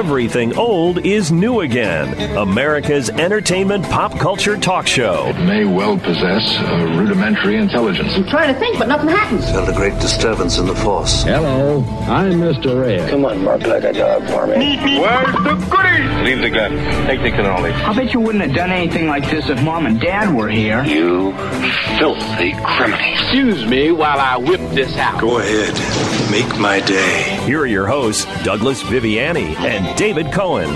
Everything Old is New Again, America's entertainment pop culture talk show. It may well possess a rudimentary intelligence. I'm trying to think, but nothing happens. Felt a great disturbance in the force. Hello, I'm Mr. Red. Come on, bark like a dog for me. Where's the goodies? Leave the gun. Take the cannoli. I bet you wouldn't have done anything like this if Mom and Dad were here. You filthy criminal. Excuse me while I whip this out. Go ahead. Make my day. Here are your hosts, Douglas Viviani and David Cohen.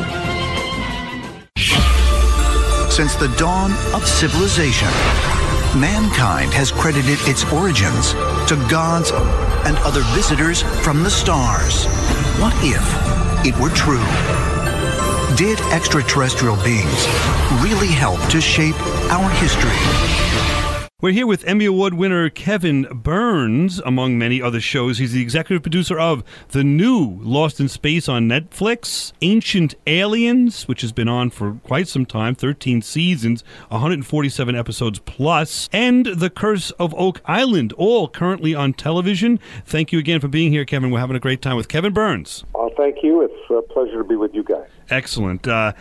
Since the dawn of civilization, mankind has credited its origins to gods and other visitors from the stars. What if it were true? Did extraterrestrial beings really help to shape our history? We're here with Emmy Award winner Kevin Burns, among many other shows. He's the executive producer of the new Lost in Space on Netflix, Ancient Aliens, which has been on for quite some time 13 seasons, 147 episodes plus, and The Curse of Oak Island, all currently on television. Thank you again for being here, Kevin. We're having a great time with Kevin Burns. Well, thank you. It's a pleasure to be with you guys. Excellent. Uh,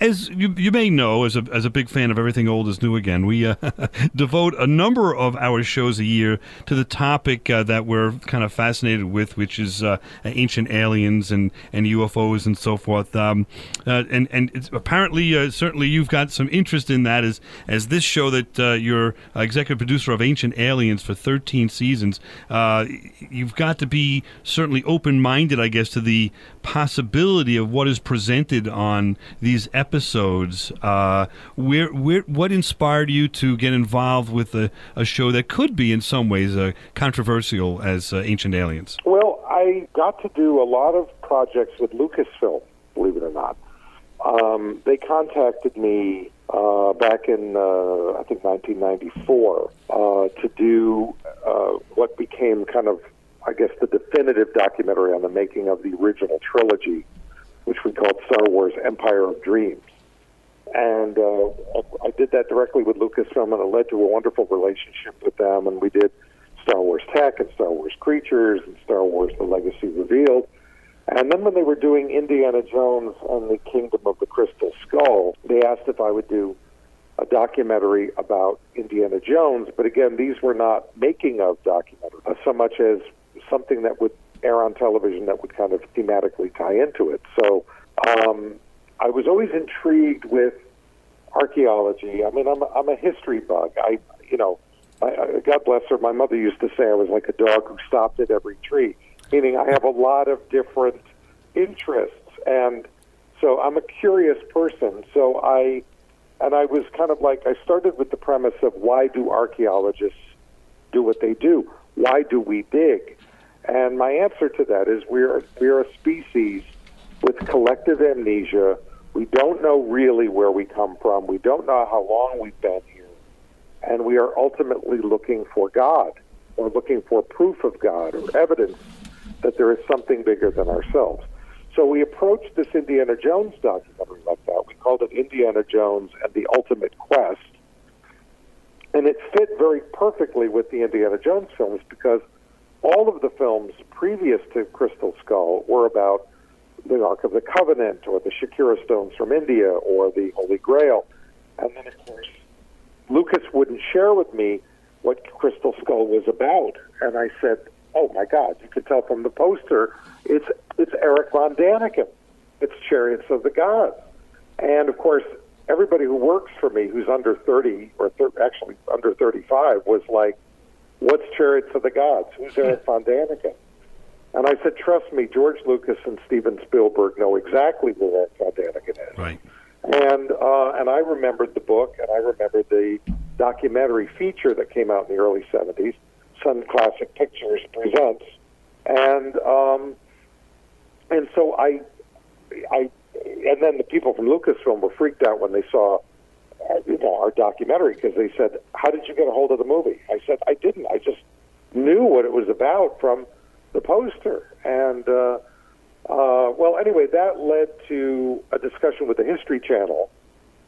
as, you, you, may know, as a, as a big fan of Everything Old is New Again, we uh, devote a number of our shows a year to the topic uh, that we're kind of fascinated with, which is uh, ancient aliens and, and UFOs and so forth. Um, uh, and and apparently, uh, certainly, you've got some interest in that as, as this show that you're executive producer of Ancient Aliens for 13 seasons. you've got to be certainly open minded, I guess, to the possibility of what is presented on these episodes. Uh, where, where, what inspired you to get involved with a, a show that could be, in some ways, uh, controversial as uh, Ancient Aliens? Well, I got to do a lot of projects with Lucasfilm, believe it or not. Um, they contacted me uh, back in, uh, I think, 1994 uh, to do uh, what became kind of I guess, the definitive documentary on the making of the original trilogy, which we called Star Wars Empire of Dreams. And uh, I did that directly with Lucasfilm, and it led to a wonderful relationship with them. And we did Star Wars Tech and Star Wars Creatures and Star Wars The Legacy Revealed. And then when they were doing Indiana Jones and the Kingdom of the Crystal Skull, they asked if I would do a documentary about Indiana Jones. But again, these were not making of documentaries so much as something that would air on television that would kind of thematically tie into it. So um, I was always intrigued with archaeology. I mean, I'm a, I'm a history bug. I, you know, I, God bless her. My mother used to say I was like a dog who stopped at every tree, meaning I have a lot of different interests, and so I'm a curious person. So I, and I was kind of like I started with the premise of why do archaeologists do what they do? Why do we dig? And my answer to that is we're we're a species with collective amnesia. We don't know really where we come from. We don't know how long we've been here. And we are ultimately looking for God or looking for proof of God or evidence that there is something bigger than ourselves. So we approached this Indiana Jones documentary like that. We called it Indiana Jones and the Ultimate Quest. And it fit very perfectly with the Indiana Jones films because all of the films previous to Crystal Skull were about the Ark of the Covenant or the Sankara stones from India or the Holy Grail. And then, of course, Lucas wouldn't share with me what Crystal Skull was about. And I said, oh my God, you can tell from the poster, it's, it's Eric von Däniken. It's Chariots of the Gods. And of course, everybody who works for me who's under 30 or thir- actually under 35 was like, what's Chariots of the Gods? Who's Erich von Däniken? And I said, trust me, George Lucas and Steven Spielberg know exactly who Erich von Däniken is. Right. And uh, and I remembered the book, and I remembered the documentary feature that came out in the early '70s. Sun Classic Pictures presents, and um, and so I, I, and then the people from Lucasfilm were freaked out when they saw you know, our documentary because they said, "How did you get a hold of the movie?" I said, "I didn't. I just knew what it was about from the poster." And uh, uh, well, anyway, that led to a discussion with the History Channel.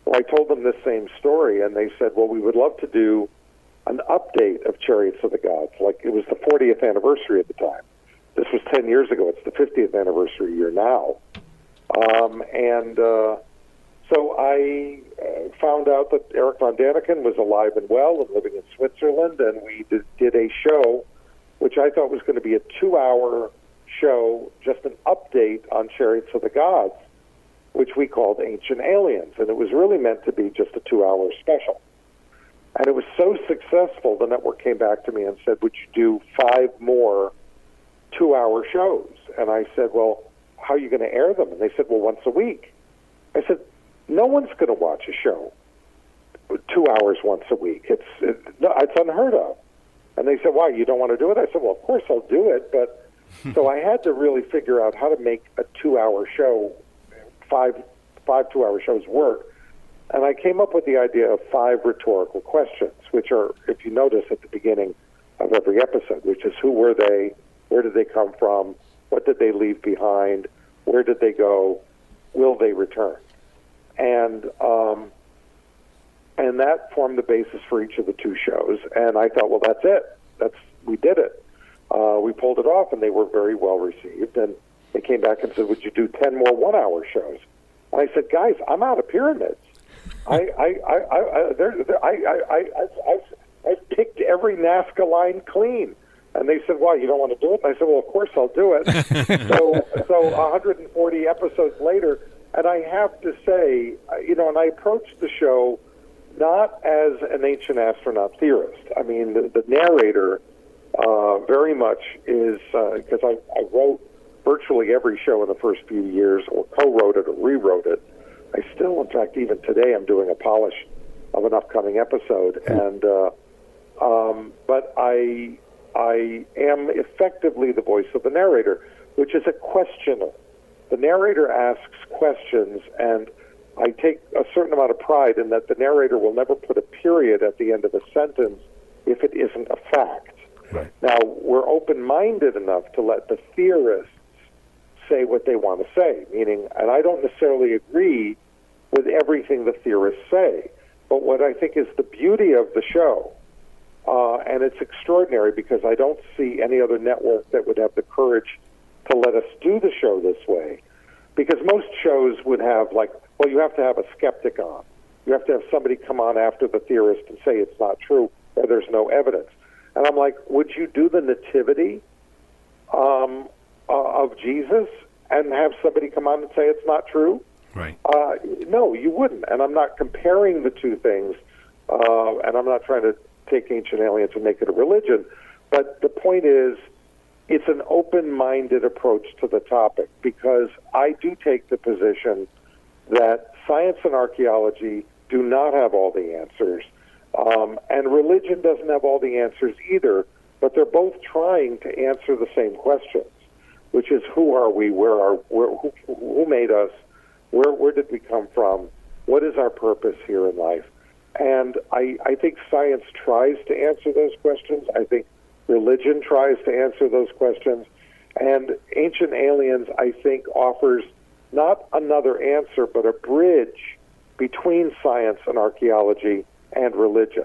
Where I told them this same story, and they said, "Well, we would love to do an update of Chariots of the Gods. Like it was the 40th anniversary at the time. This was 10 years ago. It's the 50th anniversary year now." Um, and uh, so I uh, found out that Eric von Daniken was alive and well and living in Switzerland, and we did, did a show which I thought was going to be a two hour show, just an update on Chariots of the Gods, which we called Ancient Aliens. And it was really meant to be just a two hour special. And it was so successful, the network came back to me and said, Would you do five more two hour shows? And I said, Well, how are you going to air them? And they said, Well, once a week. I said, No one's going to watch a show two hours once a week. It's, it, it's unheard of. And they said, Why, you don't want to do it? I said, Well, of course I'll do it. But so I had to really figure out how to make a two hour show, five, five two hour shows work. And I came up with the idea of five rhetorical questions, which are, if you notice at the beginning of every episode, which is who were they? Where did they come from? What did they leave behind? Where did they go? Will they return? And um, and that formed the basis for each of the two shows. And I thought, well, that's it. That's we did it. Uh, we pulled it off, and they were very well received. And they came back and said, "Would you do ten more one-hour shows?" And I said, "Guys, I'm out of pyramids. I, I, I, I, there, there, I, I, I, I've, I've picked every Nazca line clean." And they said, "Why you don't want to do it?" And I said, "Well, of course I'll do it." so, so 140 episodes later, and I have to say, you know, and I approached the show not as an ancient astronaut theorist. I mean, the, the narrator uh, very much is because uh, I, I wrote virtually every show in the first few years, or co-wrote it or rewrote it. I still, in fact, even today, I'm doing a polish of an upcoming episode, and uh, um, but I I am effectively the voice of the narrator, which is a questioner. The narrator asks questions and I take a certain amount of pride in that the narrator will never put a period at the end of a sentence if it isn't a fact. Right. Now, we're open minded enough to let the theorists say what they want to say, meaning, and I don't necessarily agree with everything the theorists say, but what I think is the beauty of the show, uh, and it's extraordinary because I don't see any other network that would have the courage to let us do the show this way, because most shows would have, like, well, you have to have a skeptic on. You have to have somebody come on after the theorist and say it's not true or there's no evidence. And I'm like, would you do the nativity um, uh, of Jesus and have somebody come on and say it's not true? Right. Uh, no, you wouldn't. And I'm not comparing the two things, uh, and I'm not trying to take ancient aliens and make it a religion. But the point is, it's an open minded approach to the topic because I do take the position that science and archaeology do not have all the answers, um, and religion doesn't have all the answers either. But they're both trying to answer the same questions, which is who are we, where are where, who, who made us, where where did we come from, what is our purpose here in life, and I I think science tries to answer those questions. I think religion tries to answer those questions, and ancient aliens I think offers not another answer, but a bridge between science and archaeology and religion.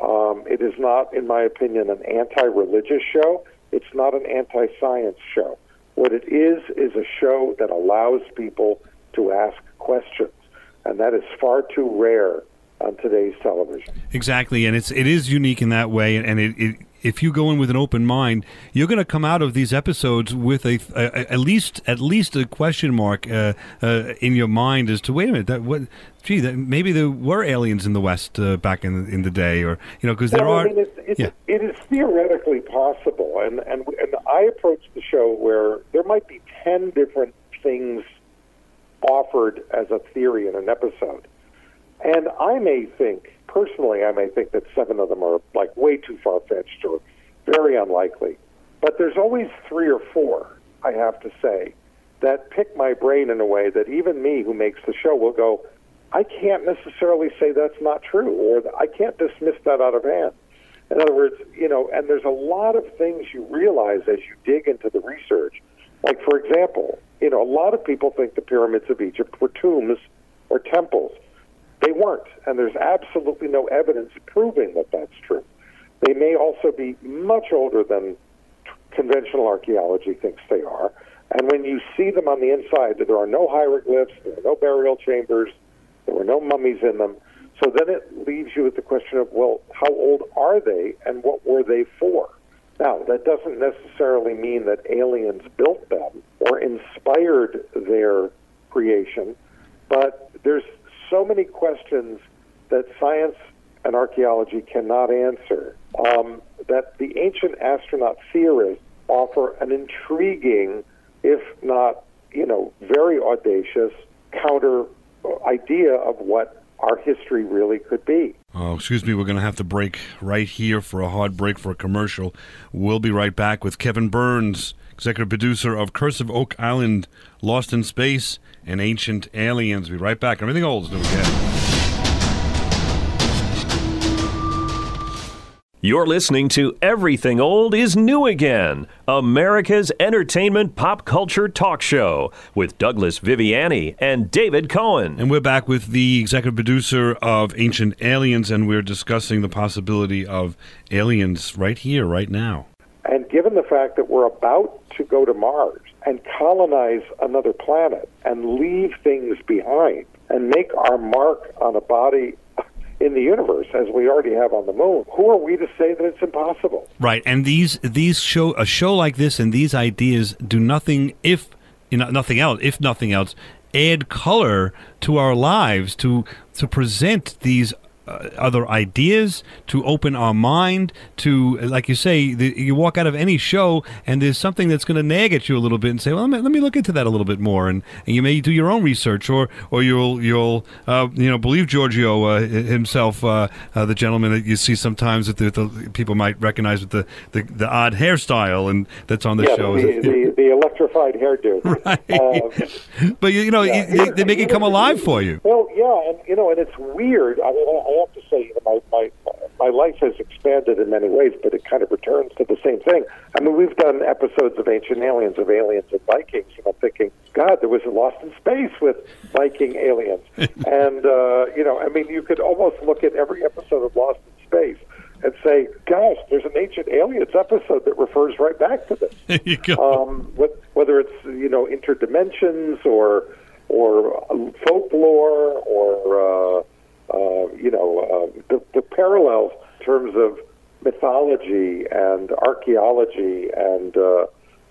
Um, it is not, in my opinion, an anti religious show. It's not an anti science show. What it is, is a show that allows people to ask questions. And that is far too rare on today's television. Exactly, and it's it is unique in that way, and it, it if you go in with an open mind, you're going to come out of these episodes with a, a, at least at least a question mark uh, uh, in your mind as to wait a minute that what gee that maybe there were aliens in the West uh, back in in the day or you know because there well, are I mean, it's, it's, yeah. it is theoretically possible and, and and I approach the show where there might be ten different things offered as a theory in an episode, and I may think personally, I may think that seven of them are like way too far fetched or very unlikely. But there's always three or four, I have to say, that pick my brain in a way that even me, who makes the show, will go, I can't necessarily say that's not true, or I can't dismiss that out of hand. In other words, you know, and there's a lot of things you realize as you dig into the research. Like, for example, you know, a lot of people think the pyramids of Egypt were tombs or temples. They weren't, and there's absolutely no evidence proving that that's true. They may also be much older than conventional archaeology thinks they are, And when you see them on the inside, there are no hieroglyphs, there are no burial chambers, there were no mummies in them. So then it leaves you with the question of, well, how old are they and what were they for? Now, that doesn't necessarily mean that aliens built them or inspired their creation, but there's so many questions that science and archaeology cannot answer um, that the ancient astronaut theorists offer an intriguing, if not, you know, very audacious counter idea of what our history really could be. Oh, excuse me, we're going to have to break right here for a hard break for a commercial. We'll be right back with Kevin Burns, executive producer of Curse of Oak Island, Lost in Space, and Ancient Aliens. We'll be right back. Everything old is new again. You're listening to Everything Old is New Again, America's entertainment pop culture talk show with Douglas Viviani and David Cohen. And we're back with the executive producer of Ancient Aliens, and we're discussing the possibility of aliens right here, right now. And given the fact that we're about to go to Mars and colonize another planet and leave things behind and make our mark on a body in the universe as we already have on the moon. Who are we to say that it's impossible? Right, and these these show a show like this and these ideas do nothing if you know nothing else if nothing else add color to our lives to to present these uh, other ideas, to open our mind, to, like you say, the, you walk out of any show and there's something that's going to nag at you a little bit and say, well, let me, let me look into that a little bit more. And, and, you may do your own research or, or you'll, you'll uh, you know, believe Giorgio uh, himself, uh, uh, the gentleman that you see sometimes that the, the, people might recognize with the, the, the, odd hairstyle and that's on the yeah, show. The, the, the, electrified hairdo. Right. but, you, you know, yeah, they, they, make it come alive for you. Well, yeah, and, you know, and it's weird. I mean, I say, you know, my, my my life has expanded in many ways, but it kind of returns to the same thing. I mean, we've done episodes of Ancient Aliens, of Aliens and Vikings, and I'm thinking, God, there was a Lost in Space with Viking aliens, and uh, you know, I mean, you could almost look at every episode of Lost in Space and say, "Gosh, there's an Ancient Aliens episode that refers right back to this." There you go. Um, whether it's you know interdimensions or or folklore or uh, uh, you know, uh, the, the parallels in terms of mythology and archaeology and uh,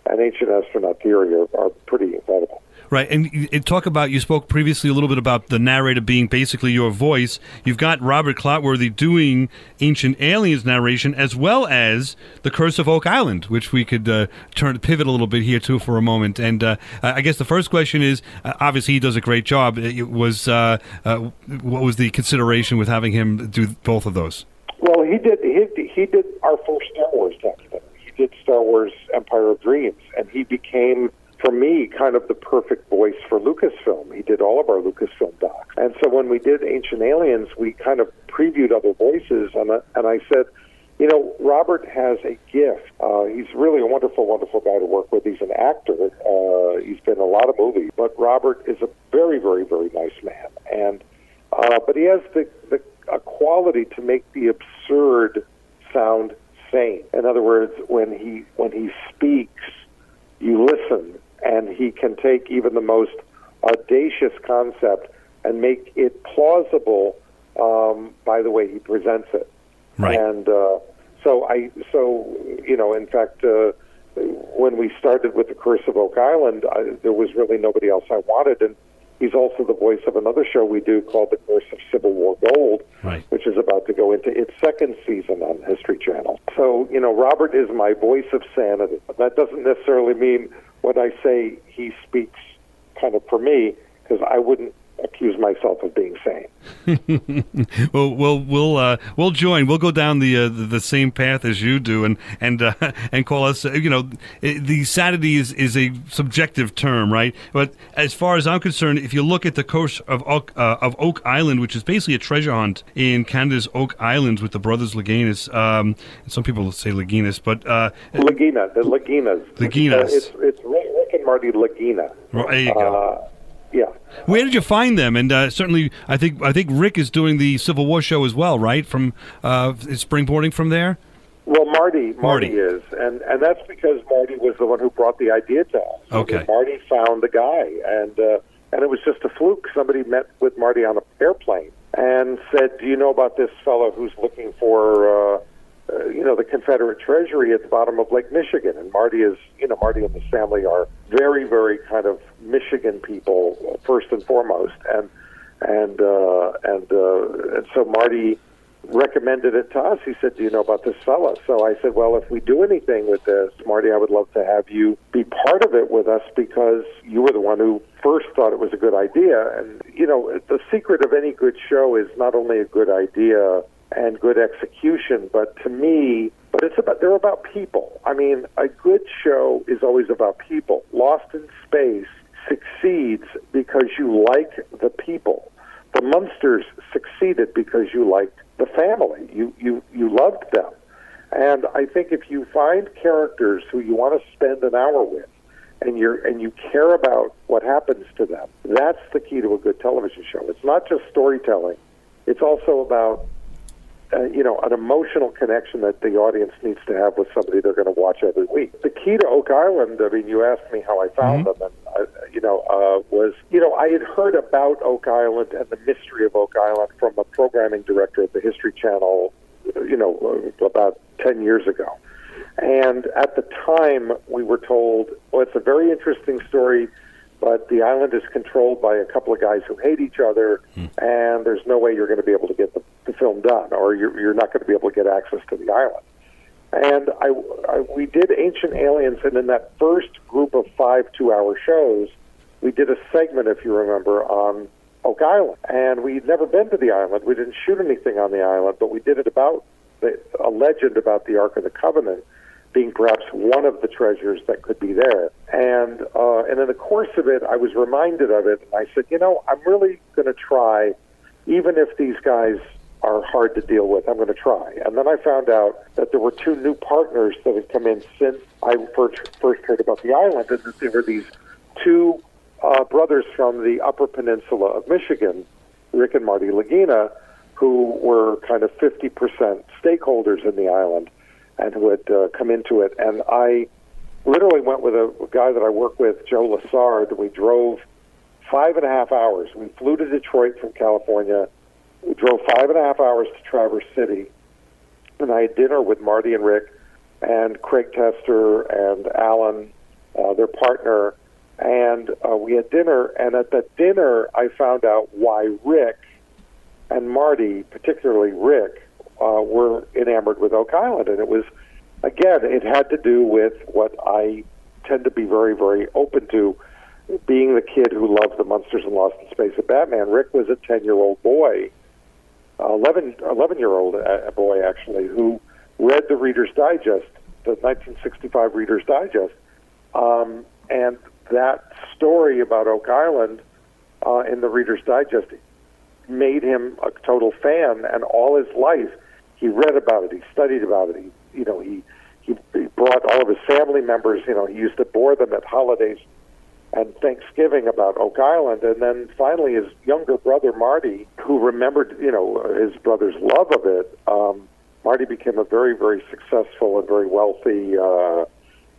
and ancient astronaut theory are, are pretty incredible. Right, and talk about you spoke previously a little bit about the narrator being basically your voice. You've got Robert Clotworthy doing Ancient Aliens narration as well as The Curse of Oak Island, which we could uh, turn pivot a little bit here too for a moment. And uh, I guess the first question is, uh, obviously he does a great job. It was uh, uh, what was the consideration with having him do both of those? Well, he did. He, he did our first Star Wars documentary. He did Star Wars Empire of Dreams, and he became for me, kind of the perfect voice for Lucasfilm. He did all of our Lucasfilm docs. And so when we did Ancient Aliens, we kind of previewed other voices, and, I, and I said, you know, Robert has a gift. Uh, he's really a wonderful, wonderful guy to work with. He's an actor. Uh, he's been in a lot of movies, but Robert is a very, very, very nice man. And uh, but he has the, the a quality to make the absurd sound sane. In other words, when he when he speaks, you listen and he can take even the most audacious concept and make it plausible um, by the way he presents it. Right. And uh, so I, so you know, in fact, uh, when we started with the Curse of Oak Island, I, there was really nobody else I wanted, and he's also the voice of another show we do called The Curse of Civil War Gold, right. which is about to go into its second season on History Channel. So, you know, Robert is my voice of sanity. That doesn't necessarily mean when I say he speaks kind of for me, because I wouldn't accuse myself of being sane. well, we'll we'll uh, we'll join. We'll go down the, uh, the, the same path as you do, and and uh, and call us. Uh, you know, the sanity is is a subjective term, right? But as far as I'm concerned, if you look at the coast of Oak, uh, of Oak Island, which is basically a treasure hunt in Canada's Oak Islands with the brothers Lagunas. Um, some people say Lagunas, but uh, Lagina, the Laginas. Laginas. it's it's Rick and Marty Lagina. There you go. Yeah. Where did you find them? And uh, certainly, I think I think Rick is doing the Civil War show as well, right? From uh, springboarding from there. Well, Marty, Marty, Marty. is, and and that's because Marty was the one who brought the idea to us. Okay. Marty found the guy, and uh, and it was just a fluke. Somebody met with Marty on an airplane and said, "Do you know about this fellow who's looking for?" Uh, uh, you know the Confederate treasury at the bottom of Lake Michigan, and Marty is, you know, Marty and his family are very, very kind of Michigan people first and foremost, and and uh, and uh, and so Marty recommended it to us. He said, "Do you know about this fella?" So I said, "Well, if we do anything with this, Marty, I would love to have you be part of it with us because you were the one who first thought it was a good idea." And you know, the secret of any good show is not only a good idea and good execution, but to me, but it's about they're about people. I mean, a good show is always about people. Lost in Space succeeds because you like the people. The Munsters succeeded because you liked the family. You you you loved them. And I think if you find characters who you want to spend an hour with and you're and you care about what happens to them, that's the key to a good television show. It's not just storytelling. It's also about uh, you know, an emotional connection that the audience needs to have with somebody they're going to watch every week. The key to Oak Island, I mean, you asked me how I found them, and, uh, you know, uh, was, you know, I had heard about Oak Island and the mystery of Oak Island from a programming director at the History Channel, you know, uh, about 10 years ago. And at the time, we were told, well, it's a very interesting story, but the island is controlled by a couple of guys who hate each other, hmm. and there's no way you're going to be able to get the, the film done, or you're, you're not going to be able to get access to the island. And I, I, we did Ancient Aliens, and in that first group of five two-hour shows, we did a segment, if you remember, on Oak Island. And we'd never been to the island. We didn't shoot anything on the island, but we did it about the, a legend about the Ark of the Covenant being perhaps one of the treasures that could be there. And uh, and in the course of it, I was reminded of it, and I said, you know, I'm really going to try, even if these guys are hard to deal with. I'm going to try. And then I found out that there were two new partners that had come in since I first first heard about the island, and that there were these two uh, brothers from the Upper Peninsula of Michigan, Rick and Marty Lagina, who were kind of 50% stakeholders in the island and who had uh, come into it. And I literally went with a, guy that I work with, Joe Lassard. We drove five and a half hours. We flew to Detroit from California. We drove five and a half hours to Traverse City. And I had dinner with Marty and Rick and Craig Tester and Alan, uh, their partner. And uh, we had dinner. And at the dinner, I found out why Rick and Marty, particularly Rick, uh, were enamored with Oak Island, and it was again, it had to do with what I tend to be very, very open to, being the kid who loved the Munsters and Lost in Space of Batman. Rick was a ten-year-old boy, uh, 11, 11 year old uh, boy actually, who read the Reader's Digest, the 1965 Reader's Digest, um, and that story about Oak Island uh, in the Reader's Digest made him a total fan, and all his life he read about it, he studied about it. He, you know, he, he he brought all of his family members. You know, he used to bore them at holidays and Thanksgiving about Oak Island, and then finally his younger brother Marty, who remembered, you know, his brother's love of it. Um, Marty became a very, very successful and very wealthy uh,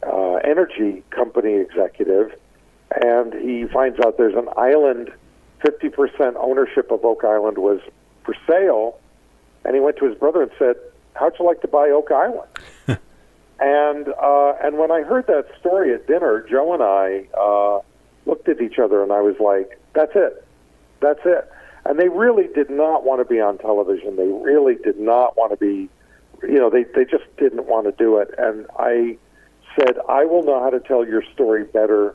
uh, energy company executive, and he finds out there's an island. 50% ownership of Oak Island was for sale, and he went to his brother and said, "How'd you like to buy Oak Island?" and uh, and when I heard that story at dinner, Joe and I uh, looked at each other, and I was like, "That's it, that's it." And they really did not want to be on television. They really did not want to be, you know, they they just didn't want to do it. And I said, "I will know how to tell your story better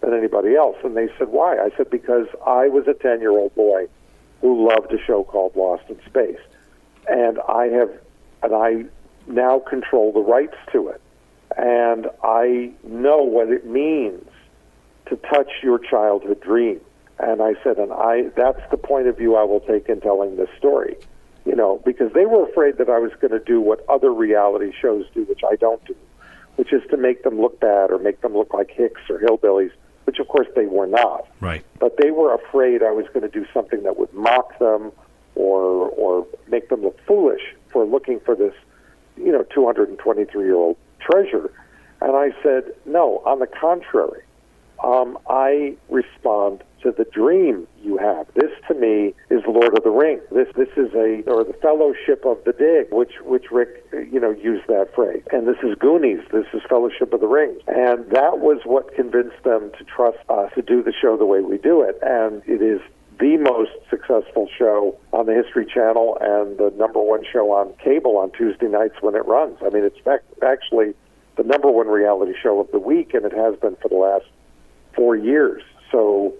than anybody else." And they said, "Why?" I said, "Because I was a ten-year-old boy who loved a show called Lost in Space." And I have, and I now control the rights to it, and I know what it means to touch your childhood dream. And I said, and I, that's the point of view I will take in telling this story, you know, because they were afraid that I was going to do what other reality shows do, which I don't do, which is to make them look bad or make them look like hicks or hillbillies, which of course they were not. Right. But they were afraid I was going to do something that would mock them or or make them look foolish for looking for this, you know, 223 year old treasure. And I said, no, on the contrary, um, I respond to the dream you have. This to me is Lord of the Rings. This this is a or the Fellowship of the Dig, which which Rick you know used that phrase. And this is Goonies. This is Fellowship of the Ring. And that was what convinced them to trust us to do the show the way we do it. And it is the most successful show on the History Channel and the number one show on cable on Tuesday nights when it runs. I mean, it's actually the number one reality show of the week, and it has been for the last four years. So,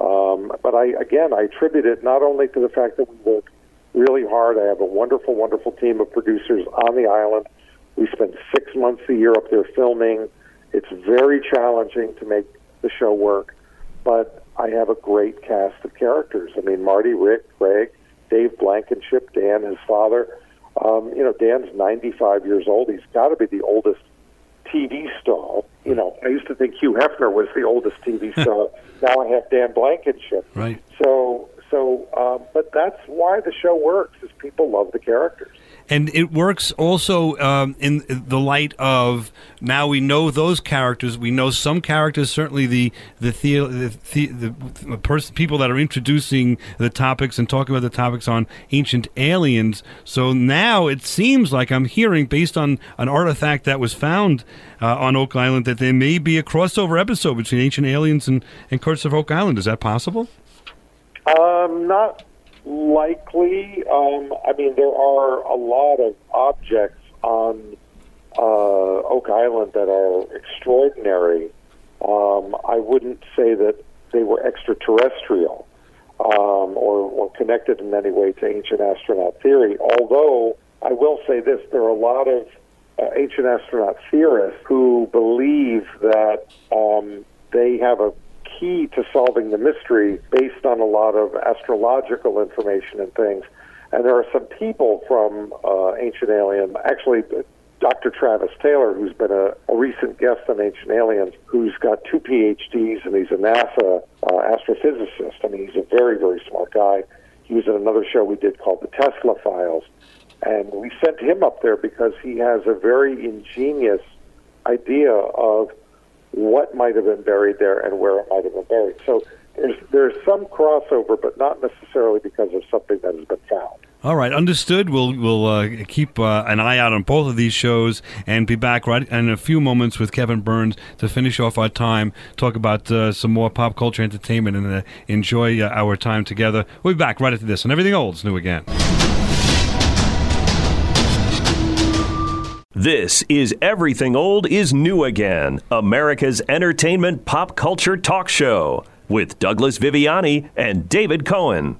um, but I again, I attribute it not only to the fact that we work really hard. I have a wonderful, wonderful team of producers on the island. We spend six months a year up there filming. It's very challenging to make the show work, but I have a great cast of characters. I mean, Marty, Rick, Greg, Dave Blankenship, Dan, his father. Um, you know, Dan's 95 years old. He's got to be the oldest TV star. You know, I used to think Hugh Hefner was the oldest TV star. now I have Dan Blankenship. Right. So, so, um, but that's why the show works. Is people love the characters and it works also um, in the light of now we know those characters. We know some characters. Certainly the the the, the, the, the pers- people that are introducing the topics and talking about the topics on ancient aliens. So now it seems like I'm hearing, based on an artifact that was found uh, on Oak Island, that there may be a crossover episode between ancient aliens and and Curse of Oak Island. Is that possible? Um, not likely. Um, I mean, there are a lot of objects on uh, Oak Island that are extraordinary. Um, I wouldn't say that they were extraterrestrial um, or, or connected in any way to ancient astronaut theory, although I will say this there are a lot of uh, ancient astronaut theorists who believe that um, they have a key to solving the mystery based on a lot of astrological information and things. And there are some people from uh, Ancient Alien, actually, Dr. Travis Taylor, who's been a, a recent guest on Ancient Aliens, who's got two PhDs and he's a NASA uh, astrophysicist. I mean, he's a very, very smart guy. He was in another show we did called The Tesla Files. And we sent him up there because he has a very ingenious idea of what might have been buried there and where it might have been buried. So there's there's some crossover, but not necessarily because of something that has been found. All right, understood. We'll we'll uh, keep uh, an eye out on both of these shows and be back right in a few moments with Kevin Burns to finish off our time, talk about uh, some more pop culture entertainment, and uh, enjoy uh, our time together. We'll be back right after this, and everything old is new again. This is Everything Old is New Again, America's entertainment pop culture talk show with Douglas Viviani and David Cohen.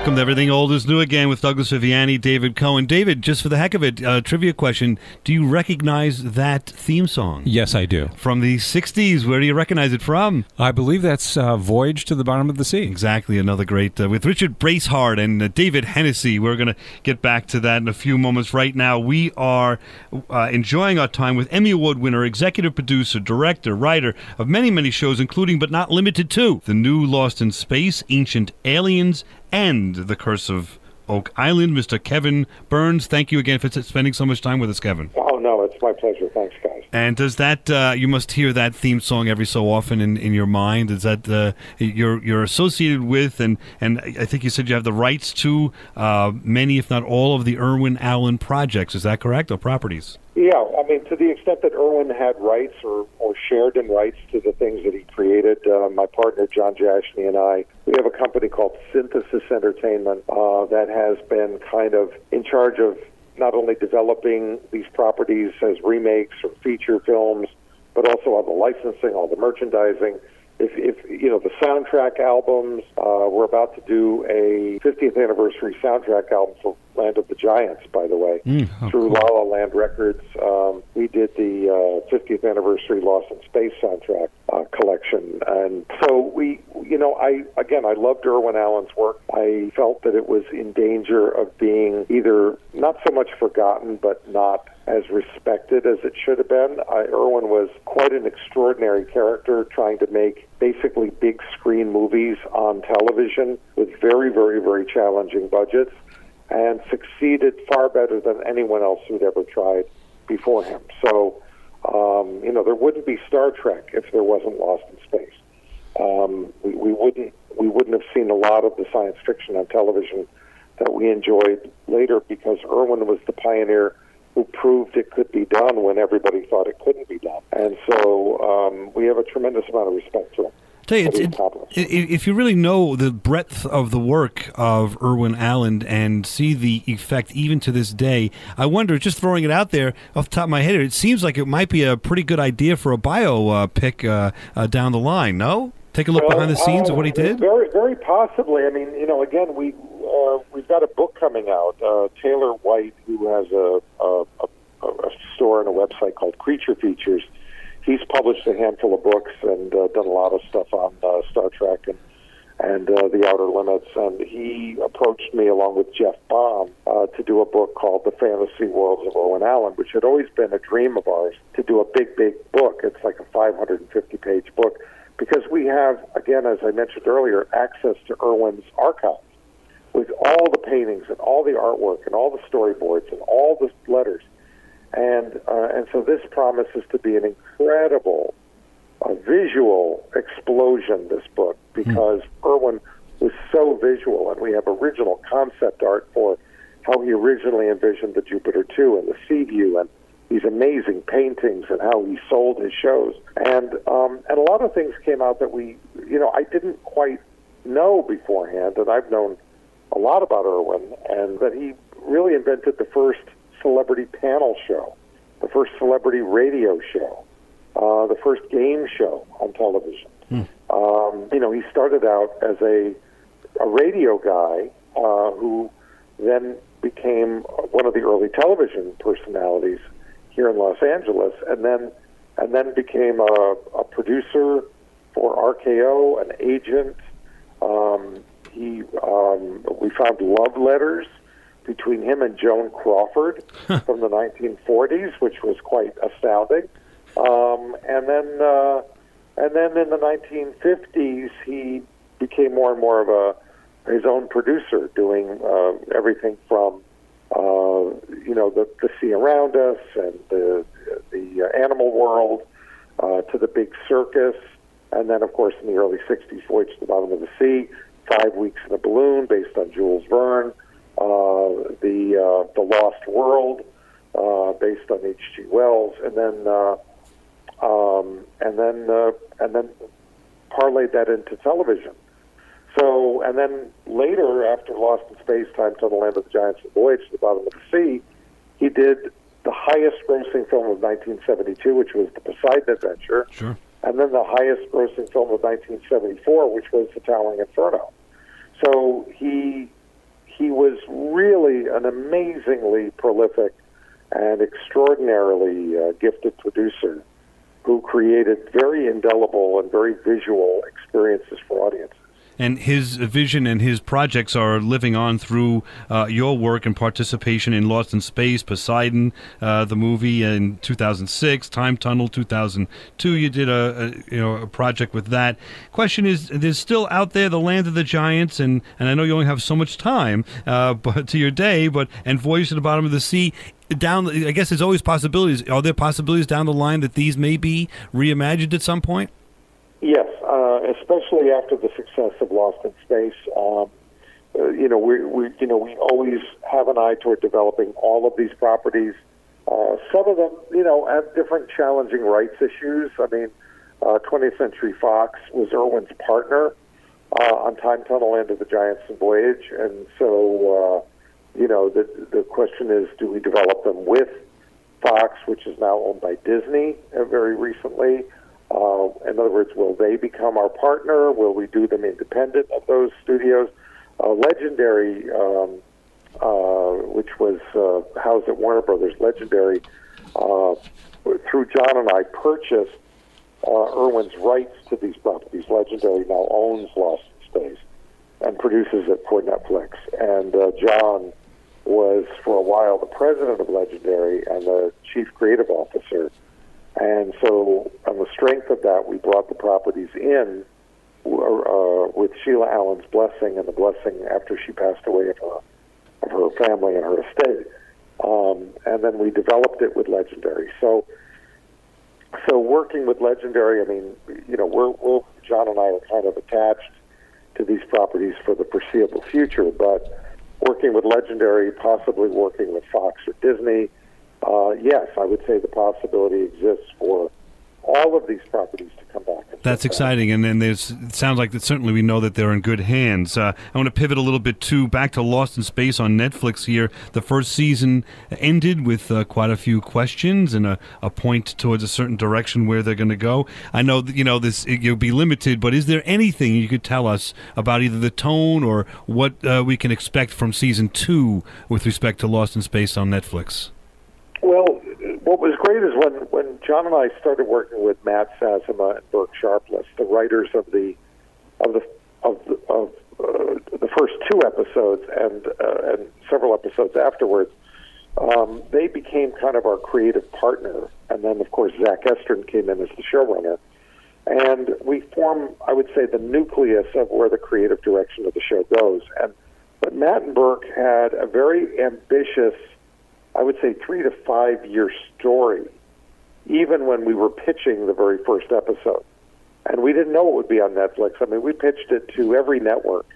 Welcome to Everything Old is New again with Douglas Viviani, David Cohen. David, just for the heck of it, uh, trivia question: Do you recognize that theme song? Yes, I do. From the '60s. Where do you recognize it from? I believe that's uh, "Voyage to the Bottom of the Sea." Exactly. Another great uh, with Richard Basehart and uh, David Hedison. We're going to get back to that in a few moments. Right now, we are uh, enjoying our time with Emmy Award winner, executive producer, director, writer of many, many shows, including but not limited to the new Lost in Space, Ancient Aliens and The Curse of Oak Island. Mr. Kevin Burns, thank you again for spending so much time with us, Kevin. Oh, no, it's my pleasure. Thanks, guys. And does that, uh, you must hear that theme song every so often in, in your mind? Is that uh, you're, you're associated with, and, and I think you said you have the rights to uh, many, if not all, of the Irwin Allen projects. Is that correct, or properties? Yeah, I mean, to the extent that Irwin had rights or, or shared in rights to the things that he created, uh, my partner John Jashni and I, we have a company called Synthesis Entertainment uh, that has been kind of in charge of not only developing these properties as remakes or feature films, but also all the licensing, all the merchandising. If, if you know the soundtrack albums, uh, we're about to do a 50th anniversary soundtrack album for Land of the Giants, by the way, Mm, oh, through cool. La La Land Records. Um, we did the uh, 50th anniversary Lost in Space soundtrack uh, collection, and so we, you know, I again, I loved Irwin Allen's work. I felt that it was in danger of being either not so much forgotten, but not as respected as it should have been. Irwin was quite an extraordinary character, trying to make basically big screen movies on television with very, very, very challenging budgets, and succeeded far better than anyone else who'd ever tried before him. So, um, you know, there wouldn't be Star Trek if there wasn't Lost in Space. Um, we, we wouldn't we wouldn't have seen a lot of the science fiction on television that we enjoyed later because Irwin was the pioneer who proved it could be done when everybody thought it couldn't be done. And so um, we have a tremendous amount of respect for him. Tell you, it, accomplished. i- i- if you really know the breadth of the work of Irwin Allen and see the effect even to this day, I wonder, just throwing it out there off the top of my head, it seems like it might be a pretty good idea for a bio uh, pick uh, uh, down the line. No, take a look Well, behind the scenes of what he uh, did. Very, very possibly. I mean, you know, again, we uh, we've got a book coming out. Uh, Taylor White, who has a, a, a, a store and a website called Creature Features, he's published a handful of books and uh, done a lot of stuff on uh, Star Trek and and uh, the Outer Limits. And he approached me along with Jeff Bond uh, to do a book called The Fantasy Worlds of Irwin Allen, which had always been a dream of ours to do a big, big book. It's like a 550 page book because we have, again, as I mentioned earlier, access to Irwin's archives with all the paintings and all the artwork and all the storyboards and all the letters. And uh, and so this promises to be an incredible uh, visual explosion. This book because Irwin was so visual, and we have original concept art for how he originally envisioned the Jupiter two and the Sea View and these amazing paintings and how he sold his shows. And um, and a lot of things came out that we, you know, I didn't quite know beforehand, and I've known a lot about Irwin, and that he really invented the first celebrity panel show, the first celebrity radio show, uh, the first game show on television. Um, you know, he started out as a a radio guy uh, who then became one of the early television personalities here in Los Angeles, and then and then became a, a producer for RKO, an agent. Um, he um, we found love letters between him and Joan Crawford from the 1940s, which was quite astounding. Um, and then uh, and then in the 1950s, he became more and more of a his own producer, doing uh, everything from uh, you know the, the sea around us and the the uh, animal world uh, to the big circus, and then of course in the early '60s, Voyage to the Bottom of the Sea, Five Weeks in a Balloon, based on Jules Verne, uh, the uh, the Lost World, uh, based on H.G. Wells, and then uh, um, and then uh, and then parlayed that into television. So, and then later, after Lost in Space, Time to the Land of the Giants, and Voyage to the Bottom of the Sea, he did the highest grossing film of 1972, which was The Poseidon Adventure, Sure. and then the highest grossing film of 1974, which was The Towering Inferno. So he he was really an amazingly prolific and extraordinarily uh, gifted producer who created very indelible and very visual experiences for audiences. And his vision and his projects are living on through uh, your work and participation in Lost in Space, Poseidon, uh, the movie in 2006, Time Tunnel 2002. You did a, a you know a project with that. Question is, there's still out there the Land of the Giants, and, and I know you only have so much time, uh, but to your day, but and Voyage to the Bottom of the Sea. Down, I guess there's always possibilities. Are there possibilities down the line that these may be reimagined at some point? Yes, uh, especially after the success of Lost in Space. Um, uh, you know, we, we you know we always have an eye toward developing all of these properties. Uh, some of them, you know, have different challenging rights issues. I mean, uh, 20th Century Fox was Irwin's partner uh, on Time Tunnel, Land of the Giants and Voyage, and so uh, you know the the question is, do we develop them with Fox, which is now owned by Disney, uh, very recently? Uh, in other words, will they become our partner? Will we do them independent of those studios? Uh, Legendary um, uh, which was uh, housed at Warner Brothers Legendary, uh, through John and I, purchased uh, Irwin's rights to these properties. Legendary now owns Lost Space and produces it for Netflix. And John was, for a while, the president of Legendary and the chief creative officer. And so, on the strength of that, we brought the properties in uh, with Sheila Allen's blessing and the blessing after she passed away of her, of her family and her estate. Um, and then we developed it with Legendary. So, so working with Legendary, I mean, you know, we're, we're John and I are kind of attached to these properties for the foreseeable future, but working with Legendary, possibly working with Fox or Disney, uh, yes, I would say the possibility exists for all of these properties to come back. That's exciting, and then there's it sounds like that certainly we know that they're in good hands. Uh, I want to pivot a little bit too back to Lost in Space on Netflix. Here, the first season ended with uh, quite a few questions and a, a point towards a certain direction where they're going to go. I know that, you know this it, you'll be limited, but is there anything you could tell us about either the tone or what uh, we can expect from season two with respect to Lost in Space on Netflix? Well, what was great is when, when John and I started working with Matt Sazama and Burk Sharpless, the writers of the of the of the, of uh, the first two episodes and uh, and several episodes afterwards, um, they became kind of our creative partner. And then, of course, Zack Estrin came in as the showrunner, and we form, I would say, the nucleus of where the creative direction of the show goes. And but Matt and Burk had a very ambitious I would say, three to five year story, even when we were pitching the very first episode. And we didn't know it would be on Netflix. I mean, we pitched it to every network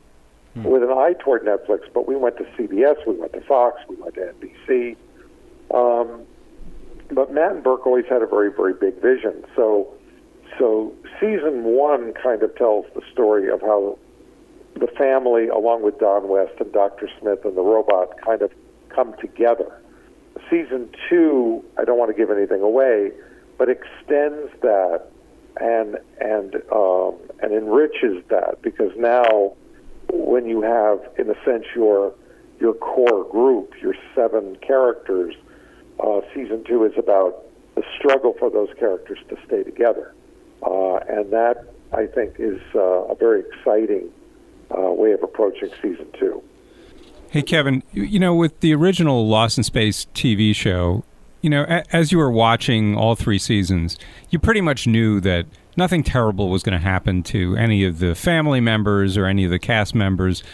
hmm. with an eye toward Netflix, but we went to CBS, we went to Fox, we went to NBC. Um, but Matt and Burk always had a very, very big vision. So, so season one kind of tells the story of how the family, along with Don West and Dr. Smith and the robot, kind of come together season two, I don't want to give anything away, but extends that and and um, and enriches that because now when you have in a sense your your core group, your seven characters, uh, season two is about the struggle for those characters to stay together, uh, and that I think is uh, a very exciting uh, way of approaching season two. Hey, Kevin, you know, with the original Lost in Space TV show, you know, a- as you were watching all three seasons, you pretty much knew that nothing terrible was going to happen to any of the family members or any of the cast members.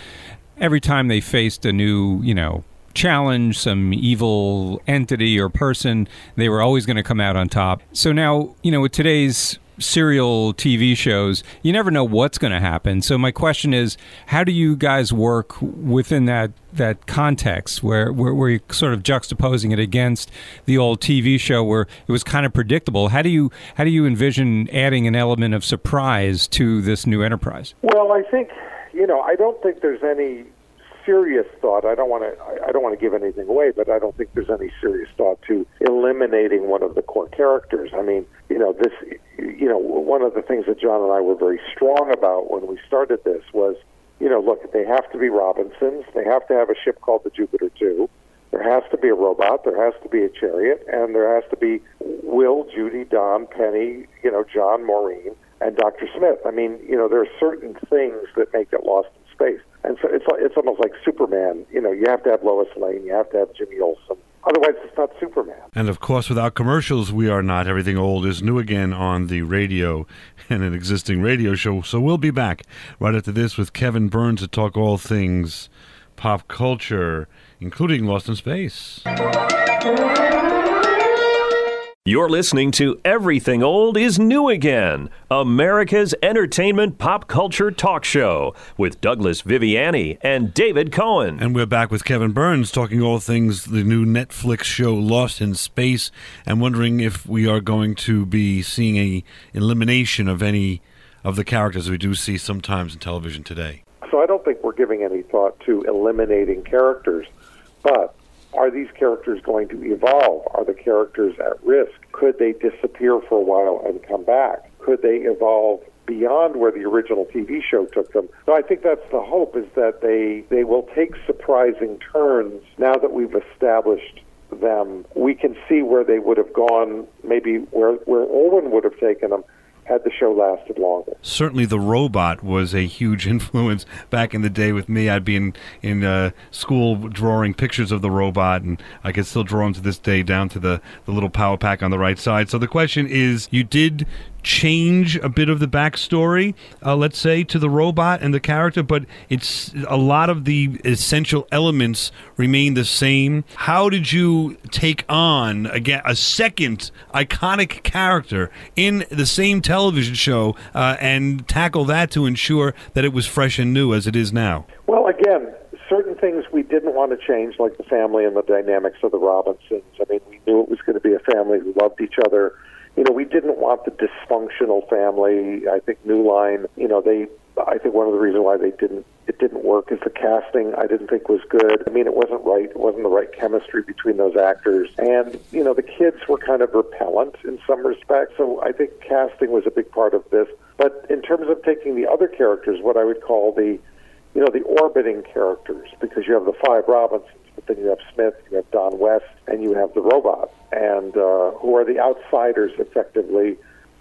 Every time they faced a new, you know, challenge, some evil entity or person, they were always going to come out on top. So now, you know, with today's serial TV shows, you never know what's going to happen. So my question is, how do you guys work within that that context where, where, where you're sort of juxtaposing it against the old TV show where it was kind of predictable? How do you how do you envision adding an element of surprise to this new enterprise? Well, I think you know I don't think there's any serious thought. I don't want to. I don't want to give anything away, but I don't think there's any serious thought to eliminating one of the core characters. I mean, you know, this. You know, one of the things that John and I were very strong about when we started this was, you know, look, they have to be Robinsons. They have to have a ship called the Jupiter Two. There has to be a robot. There has to be a chariot, and there has to be Will, Judy, Don, Penny, you know, John, Maureen, and Dr. Smith. I mean, you know, there are certain things that make it Lost in Space. And so it's it's almost like Superman. You know, you have to have Lois Lane, you have to have Jimmy Olsen. Otherwise, it's not Superman. And of course, without commercials, we are not. Everything old is new again on the radio and an existing radio show. So we'll be back right after this with Kevin Burns to talk all things pop culture, including Lost in Space. You're listening to Everything Old is New Again, America's entertainment pop culture talk show with Douglas Viviani and David Cohen. And we're back with Kevin Burns talking all things the new Netflix show Lost in Space and wondering if we are going to be seeing a elimination of any of the characters we do see sometimes in television today. So I don't think we're giving any thought to eliminating characters, but are these characters going to evolve? Are the characters at risk? Could they disappear for a while and come back? Could they evolve beyond where the original TV show took them. So I think that's the hope is that they they will take surprising turns now that we've established them. We can see where they would have gone, maybe where where Irwin would have taken them had the show lasted longer. Certainly, the robot was a huge influence back in the day with me. I'd be in in uh, school drawing pictures of the robot, and I can still draw them to this day, down to the the little power pack on the right side. So the question is, you did change a bit of the backstory, uh, let's say, to the robot and the character, but it's a lot of the essential elements remain the same. How did you take on again a second iconic character in the same television show uh, and tackle that to ensure that it was fresh and new as it is now? Well, again, certain things we didn't want to change, like the family and the dynamics of the Robinsons. I mean, we knew it was going to be a family who loved each other you know, we didn't want the dysfunctional family. I think New Line, you know, they. I think one of the reasons why they didn't it didn't work is the casting. I didn't think was good. I mean, it wasn't right. It wasn't the right chemistry between those actors, and you know, the kids were kind of repellent in some respects. So I think casting was a big part of this. But in terms of taking the other characters, what I would call the you know, the orbiting characters, because you have the five Robinsons, but then you have Smith, you have Don West, and you have the robot, and uh, who are the outsiders, effectively,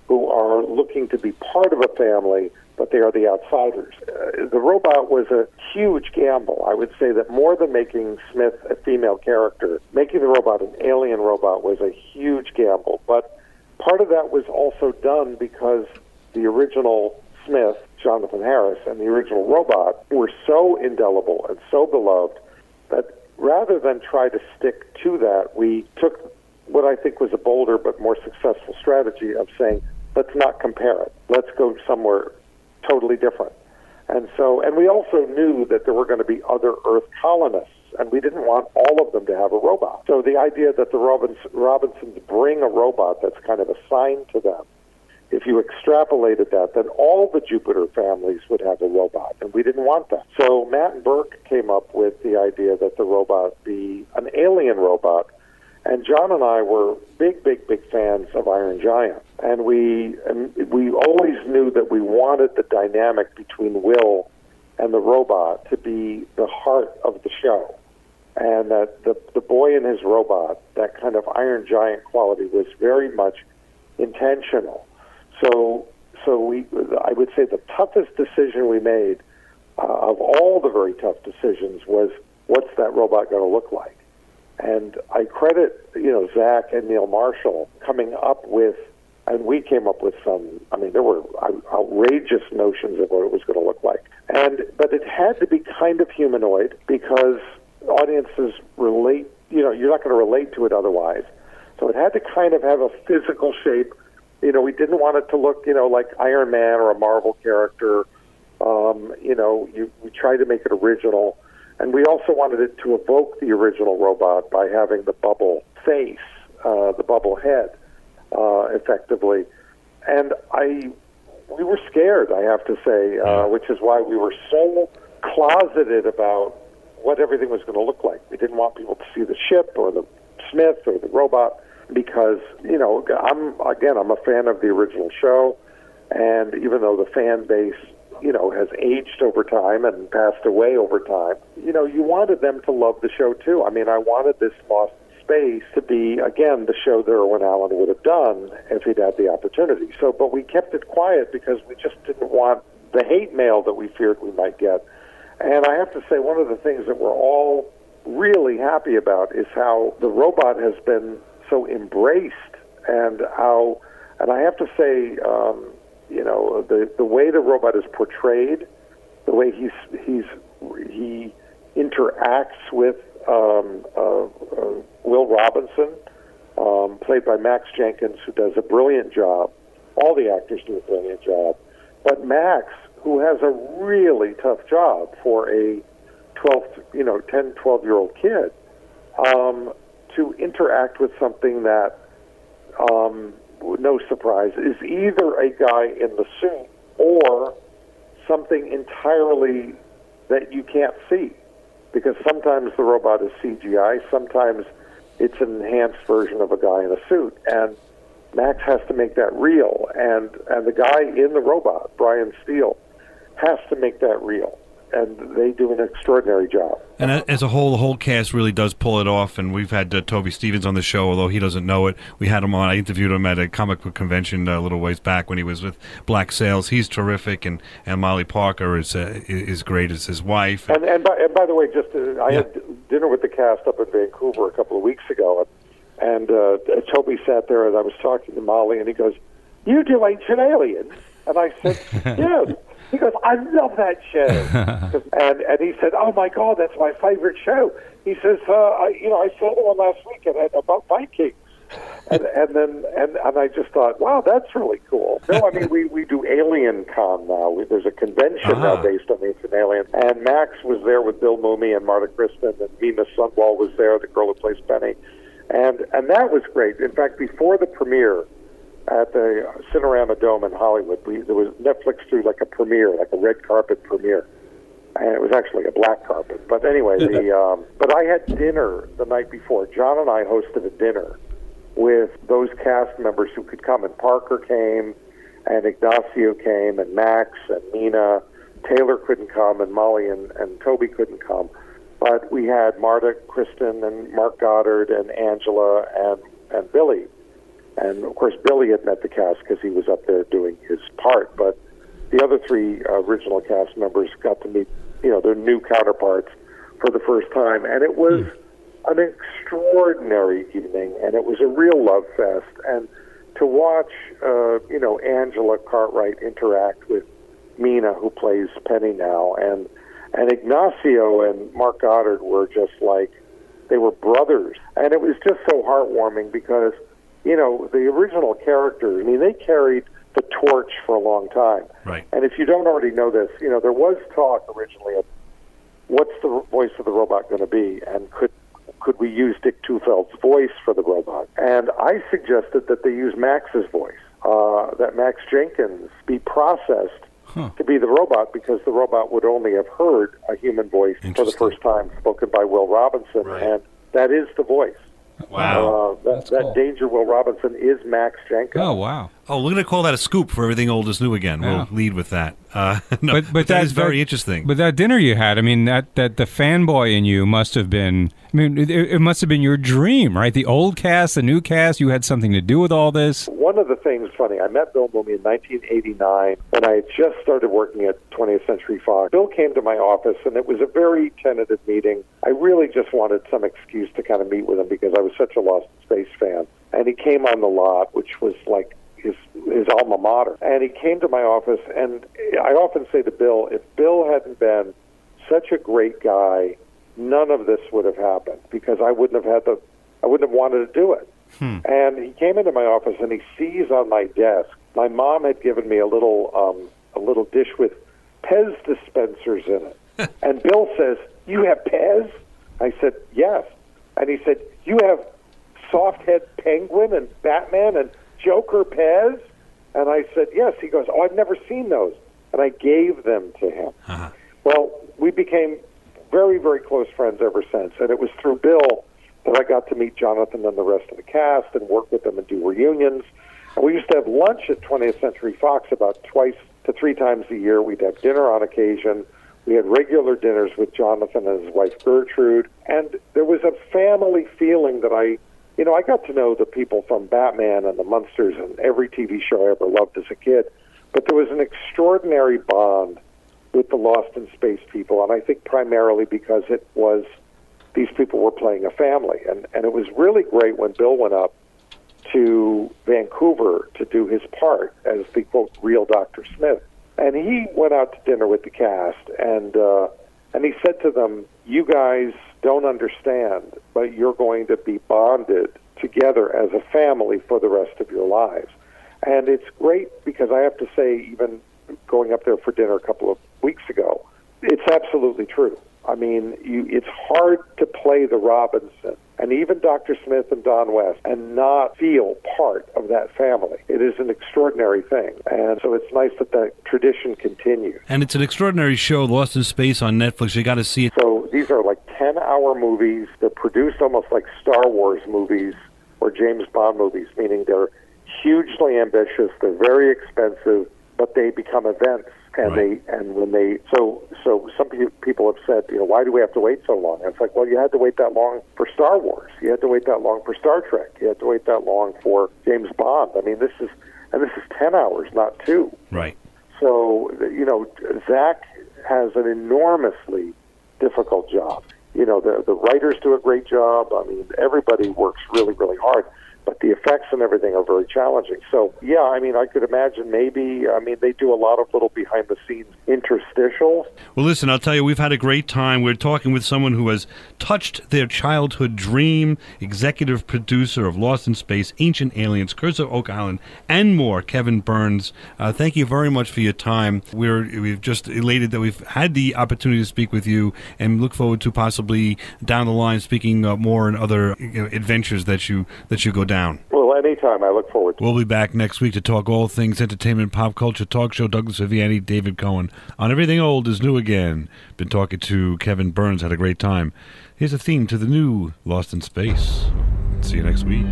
who are looking to be part of a family, but they are the outsiders. Uh, the robot was a huge gamble. I would say that more than making Smith a female character, making the robot an alien robot was a huge gamble. But part of that was also done because the original Smith, Jonathan Harris, and the original robot were so indelible and so beloved that rather than try to stick to that, we took what I think was a bolder but more successful strategy of saying, let's not compare it. Let's go somewhere totally different. And so, and we also knew that there were going to be other Earth colonists, and we didn't want all of them to have a robot. So the idea that the Robins, Robinsons bring a robot that's kind of assigned to them if you extrapolated that, then all the Jupiter families would have a robot, and we didn't want that. So Matt Burk came up with the idea that the robot be an alien robot, and John and I were big, big, big fans of Iron Giant, and we and we always knew that we wanted the dynamic between Will and the robot to be the heart of the show. And that the the boy and his robot, that kind of Iron Giant quality, was very much intentional so, so we, I would say the toughest decision we made uh, of all the very tough decisions was what's that robot going to look like? And I credit, you know, Zack and Neil Marshall coming up with, and we came up with some, I mean, there were outrageous notions of what it was going to look like. And, but it had to be kind of humanoid because audiences relate, you know, you're not going to relate to it otherwise. So it had to kind of have a physical shape you know, we didn't want it to look, you know, like Iron Man or a Marvel character. Um, you know, you, we tried to make it original, and we also wanted it to evoke the original robot by having the bubble face, uh, the bubble head, uh, effectively. And I, we were scared, I have to say, uh, which is why we were so closeted about what everything was going to look like. We didn't want people to see the ship or the Smith or the robot because you know I'm again I'm a fan of the original show, and even though the fan base you know has aged over time and passed away over time, you know you wanted them to love the show too. I mean I wanted this Lost Space to be again the show that Irwin Allen would have done if he'd had the opportunity. So, but we kept it quiet because we just didn't want the hate mail that we feared we might get. And I have to say, one of the things that we're all really happy about is how the robot has been so embraced and how and I have to say um, you know the the way the robot is portrayed the way he's he's he interacts with um, uh, uh, Will Robinson um, played by Max Jenkins who does a brilliant job. All the actors do a brilliant job. But Max who has a really tough job for a 12 you know 10 12 year old kid um, to interact with something that, um, no surprise, is either a guy in the suit or something entirely that you can't see. Because sometimes the robot is CGI, sometimes it's an enhanced version of a guy in a suit. And Max has to make that real, and and the guy in the robot, Brian Steele, has to make that real, and they do an extraordinary job. And as a whole, the whole cast really does pull it off. And we've had uh, Toby Stephens on the show, although he doesn't know it. We had him on. I interviewed him at a comic book convention uh, a little ways back when he was with Black Sails. He's terrific, and, and Molly Parker is uh, is great as his wife. And and by, and by the way, just uh, I had dinner with the cast up in Vancouver a couple of weeks ago, and, and uh, Toby sat there, and I was talking to Molly, and he goes, "You do Ancient Aliens?" And I said, "Yes." He goes, "I love that show," and and he said, "Oh my God, that's my favorite show." He says, uh, I, "You know, I saw the one last week about Vikings." and and then and and I just thought, wow, that's really cool. No, I mean we we do Alien Con now. We, there's a convention Ah. now based on the Ancient Alien, and Max was there with Bill Mumy and Marta Kristen, and Mina Sundwall was there, the girl who plays Penny, and and that was great. In fact, before the premiere at the Cinerama Dome in Hollywood, we, there was Netflix threw like a premiere, like a red carpet premiere and it was actually a black carpet. But anyway, the um, but I had dinner the night before. John and I hosted a dinner with those cast members who could come, and Parker came, and Ignacio came, and Max and Mina. Taylor couldn't come, and Molly and, and Toby couldn't come. But we had Marta, Kristen, and Mark Goddard, and Angela, and and Billy. And of course, Billy had met the cast because he was up there doing his part. But the other three original cast members got to meet, you know, their new counterparts for the first time, and it was an extraordinary evening, and it was a real love fest. And to watch, uh, you know, Angela Cartwright interact with Mina, who plays Penny now, and and Ignacio and Mark Goddard were just like they were brothers, and it was just so heartwarming because you know the original characters. I mean, they carried the torch for a long time. Right. And if you don't already know this, you know there was talk originally of what's the voice of the robot going to be, and could could we use Dick Tufeld's voice for the robot? And I suggested that they use Max's voice, uh, that Max Jenkins be processed to be the robot because the robot would only have heard a human voice for the first time spoken by Will Robinson, and that is the voice. Wow. Uh, that that Danger Will Robinson is Max Jenkins. Oh wow! Oh, we're going to call that a scoop for everything old is new again. Yeah. We'll lead with that. Uh, no, but but, that is that- very that- interesting. But that dinner you had, I mean, that that the fanboy in you must have been. I mean, it, it must have been your dream, right? The old cast, the new cast. You had something to do with all this. One of the things funny, I met Bill Mumy in 1989 when I had just started working at 20th Century Fox. Bill came to my office, and it was a very tentative meeting. I really just wanted some excuse to kind of meet with him because I was such a Lost in Space fan. And he came on the lot, which was like his his alma mater. And he came to my office, and I often say to Bill, if Bill hadn't been such a great guy, none of this would have happened because I wouldn't have had the I wouldn't have wanted to do it. And he came into my office and he sees on my desk. My mom had given me a little um, a little dish with Pez dispensers in it. and Bill says, "You have Pez?" I said, "Yes." And he said, "You have soft head penguin and Batman and Joker Pez?" And I said, "Yes." He goes, "Oh, I've never seen those." And I gave them to him. Uh-huh. Well, we became very, very close friends ever since, and it was through Bill that I got to meet Jonathan and the rest of the cast and work with them and do reunions. And we used to have lunch at 20th Century Fox about twice to three times a year. We'd have dinner on occasion. We had regular dinners with Jonathan and his wife Gertrude, and there was a family feeling that I, you know, I got to know the people from Batman and the Munsters and every TV show I ever loved as a kid. But there was an extraordinary bond with the Lost in Space people, and I think primarily because it was these people were playing a family, and and it was really great when Bill went up to Vancouver to do his part as the quote real Doctor Smith, and he went out to dinner with the cast, and uh, and he said to them, "You guys don't understand, but you're going to be bonded together as a family for the rest of your lives." And it's great because I have to say, even going up there for dinner a couple of weeks ago, it's absolutely true. I mean, you, it's hard to play the Robinson and even Dr. Smith and Don West and not feel part of that family. It is an extraordinary thing. And so it's nice that that tradition continues. and it's an extraordinary show, Lost in Space on Netflix. You got to see it. So these are like 10 hour movies. They're produced almost like Star Wars movies or James Bond movies, meaning they're hugely ambitious. They're very expensive, but they become events. And Right. they and when they so so some pe- people have said, you know, why do we have to wait so long? And it's like, well, you had to wait that long for Star Wars. You had to wait that long for Star Trek. You had to wait that long for James Bond. I mean, this is and this is ten hours, not two. Right. So, you know, Zack has an enormously difficult job. You know, the the writers do a great job. I mean, everybody works really, really hard, but the effects and everything are very challenging. So, yeah, I mean, I could imagine maybe. I mean, they do a lot of little behind the scenes interstitials. Well, listen, I'll tell you, we've had a great time. We're talking with someone who has touched their childhood dream, executive producer of Lost in Space, Ancient Aliens, Curse of Oak Island, and more, Kevin Burns. Uh, thank you very much for your time. We're we've just elated that we've had the opportunity to speak with you and look forward to possibly down the line speaking uh, more and other you know, adventures that you that you go down. Well, anytime. I look forward to We'll be back next week to talk all things entertainment, pop culture, talk show. Douglas Viviani, David Cohen. On Everything Old is New Again. Been talking to Kevin Burns. Had a great time. Here's a theme to the new Lost in Space. See you next week.